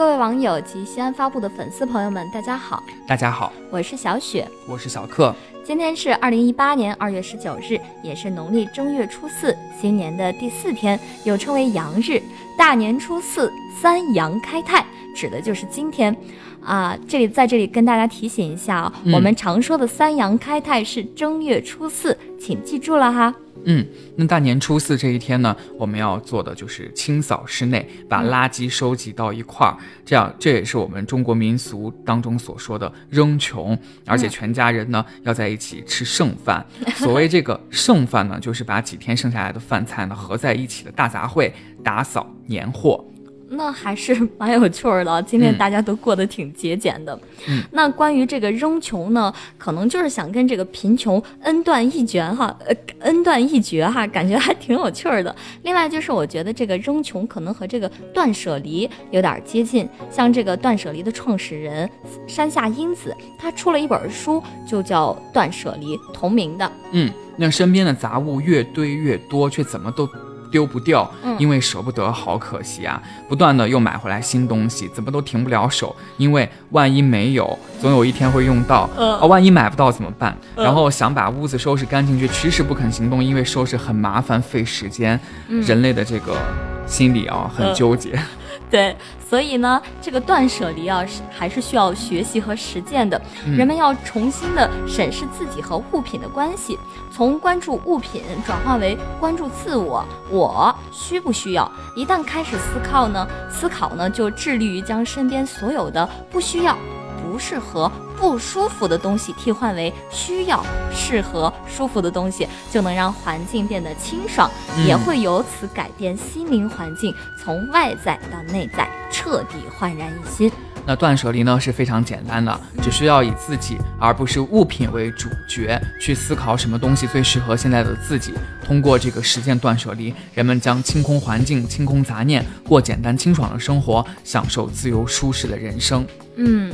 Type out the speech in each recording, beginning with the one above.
各位网友及西安发布的粉丝朋友们，大家好，大家好，我是小雪，我是小克。今天是二零一八年二月十九日，也是农历正月初四，新年的第四天，又称为阳日。大年初四，三阳开泰，指的就是今天。啊，这里在这里跟大家提醒一下啊，我们常说的三阳开泰是正月初四，请记住了哈。嗯，那大年初四这一天呢，我们要做的就是清扫室内，把垃圾收集到一块儿，这样这也是我们中国民俗当中所说的扔穷，而且全家人呢要在一起吃剩饭。所谓这个 剩饭呢，就是把几天剩下来的饭菜呢合在一起的大杂烩，打扫年货。那还是 蛮有趣儿的，今天大家都过得挺节俭的。嗯，那关于这个扔穷呢，可能就是想跟这个贫穷恩断义绝哈，呃，恩断义绝哈，感觉还挺有趣儿的。另外就是我觉得这个扔穷可能和这个断舍离有点接近，像这个断舍离的创始人山下英子，他出了一本书，就叫《断舍离》，同名的。嗯，那身边的杂物越堆越多，却怎么都。丢不掉，因为舍不得，好可惜啊！不断的又买回来新东西，怎么都停不了手，因为万一没有，总有一天会用到。啊，万一买不到怎么办？然后想把屋子收拾干净，却迟迟不肯行动，因为收拾很麻烦，费时间。人类的这个心理啊，很纠结。对，所以呢，这个断舍离啊，是还是需要学习和实践的。人们要重新的审视自己和物品的关系，从关注物品转化为关注自我，我需不需要？一旦开始思考呢，思考呢，就致力于将身边所有的不需要。不适合、不舒服的东西替换为需要、适合、舒服的东西，就能让环境变得清爽，也会由此改变心灵环境，从外在到内在彻底焕然一新。那断舍离呢是非常简单的，只需要以自己而不是物品为主角，去思考什么东西最适合现在的自己。通过这个实践断舍离，人们将清空环境、清空杂念，过简单清爽的生活，享受自由舒适的人生。嗯。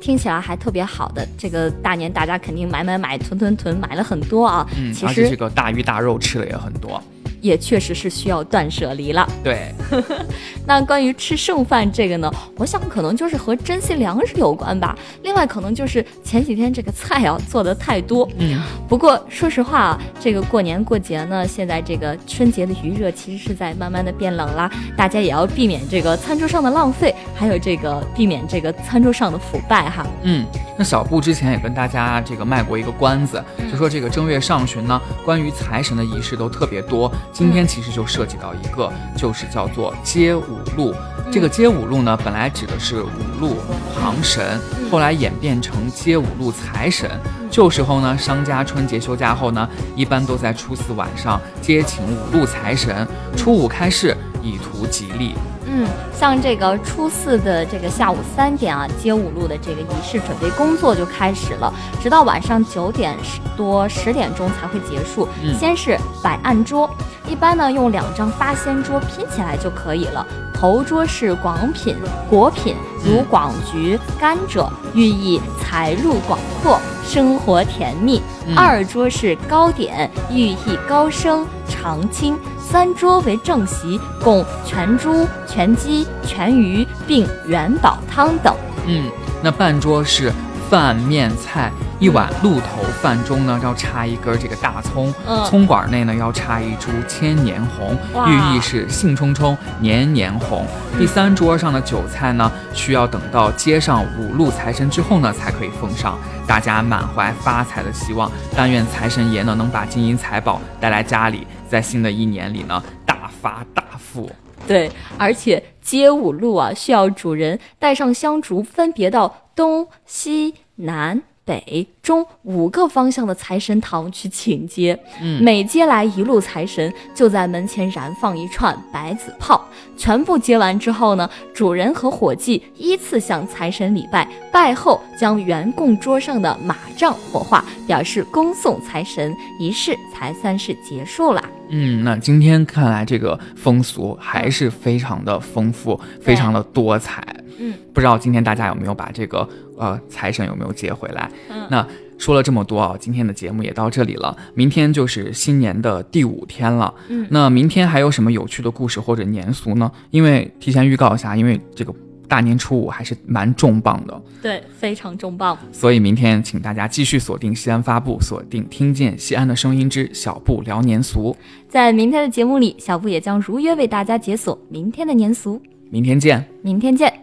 听起来还特别好的，这个大年大家肯定买买买，囤囤囤，买了很多啊。嗯，而且这个大鱼大肉吃的也很多。也确实是需要断舍离了。对，那关于吃剩饭这个呢，我想可能就是和珍惜粮食有关吧。另外可能就是前几天这个菜啊做的太多。嗯。不过说实话啊，这个过年过节呢，现在这个春节的余热其实是在慢慢的变冷啦，大家也要避免这个餐桌上的浪费，还有这个避免这个餐桌上的腐败哈。嗯。那小布之前也跟大家这个卖过一个关子，就说这个正月上旬呢，关于财神的仪式都特别多。今天其实就涉及到一个，就是叫做街五路。这个街五路呢，本来指的是五路行神，后来演变成街五路财神。旧时候呢，商家春节休假后呢，一般都在初四晚上接请五路财神，初五开市，以图吉利。嗯，像这个初四的这个下午三点啊，街舞路的这个仪式准备工作就开始了，直到晚上九点多十点钟才会结束。先是摆案桌，一般呢用两张八仙桌拼起来就可以了。头桌是广品果品，如广菊、甘蔗，寓意财路广阔，生活甜蜜。二桌是糕点，寓意高升长青。三桌为正席，供全猪、全鸡、全鱼，并元宝汤等。嗯，那半桌是饭面菜，一碗鹿头饭中呢要插一根这个大葱，葱管内呢要插一株千年红，寓意是兴冲冲、年年红。第三桌上的酒菜呢，需要等到接上五路财神之后呢才可以奉上，大家满怀发财的希望，但愿财神爷呢能把金银财宝带来家里。在新的一年里呢，大发大富。对，而且接五路啊，需要主人带上香烛，分别到东西南。北中五个方向的财神堂去请接，嗯每接来一路财神，就在门前燃放一串白子炮。全部接完之后呢，主人和伙计依次向财神礼拜，拜后将原供桌上的马杖火化，表示恭送财神，仪式才算是结束啦。嗯，那今天看来这个风俗还是非常的丰富，非常的多彩。嗯，不知道今天大家有没有把这个呃财神有没有接回来？嗯，那说了这么多啊，今天的节目也到这里了。明天就是新年的第五天了，嗯，那明天还有什么有趣的故事或者年俗呢？因为提前预告一下，因为这个大年初五还是蛮重磅的，对，非常重磅。所以明天请大家继续锁定西安发布，锁定听见西安的声音之小布聊年俗。在明天的节目里，小布也将如约为大家解锁明天的年俗。明天见，明天见。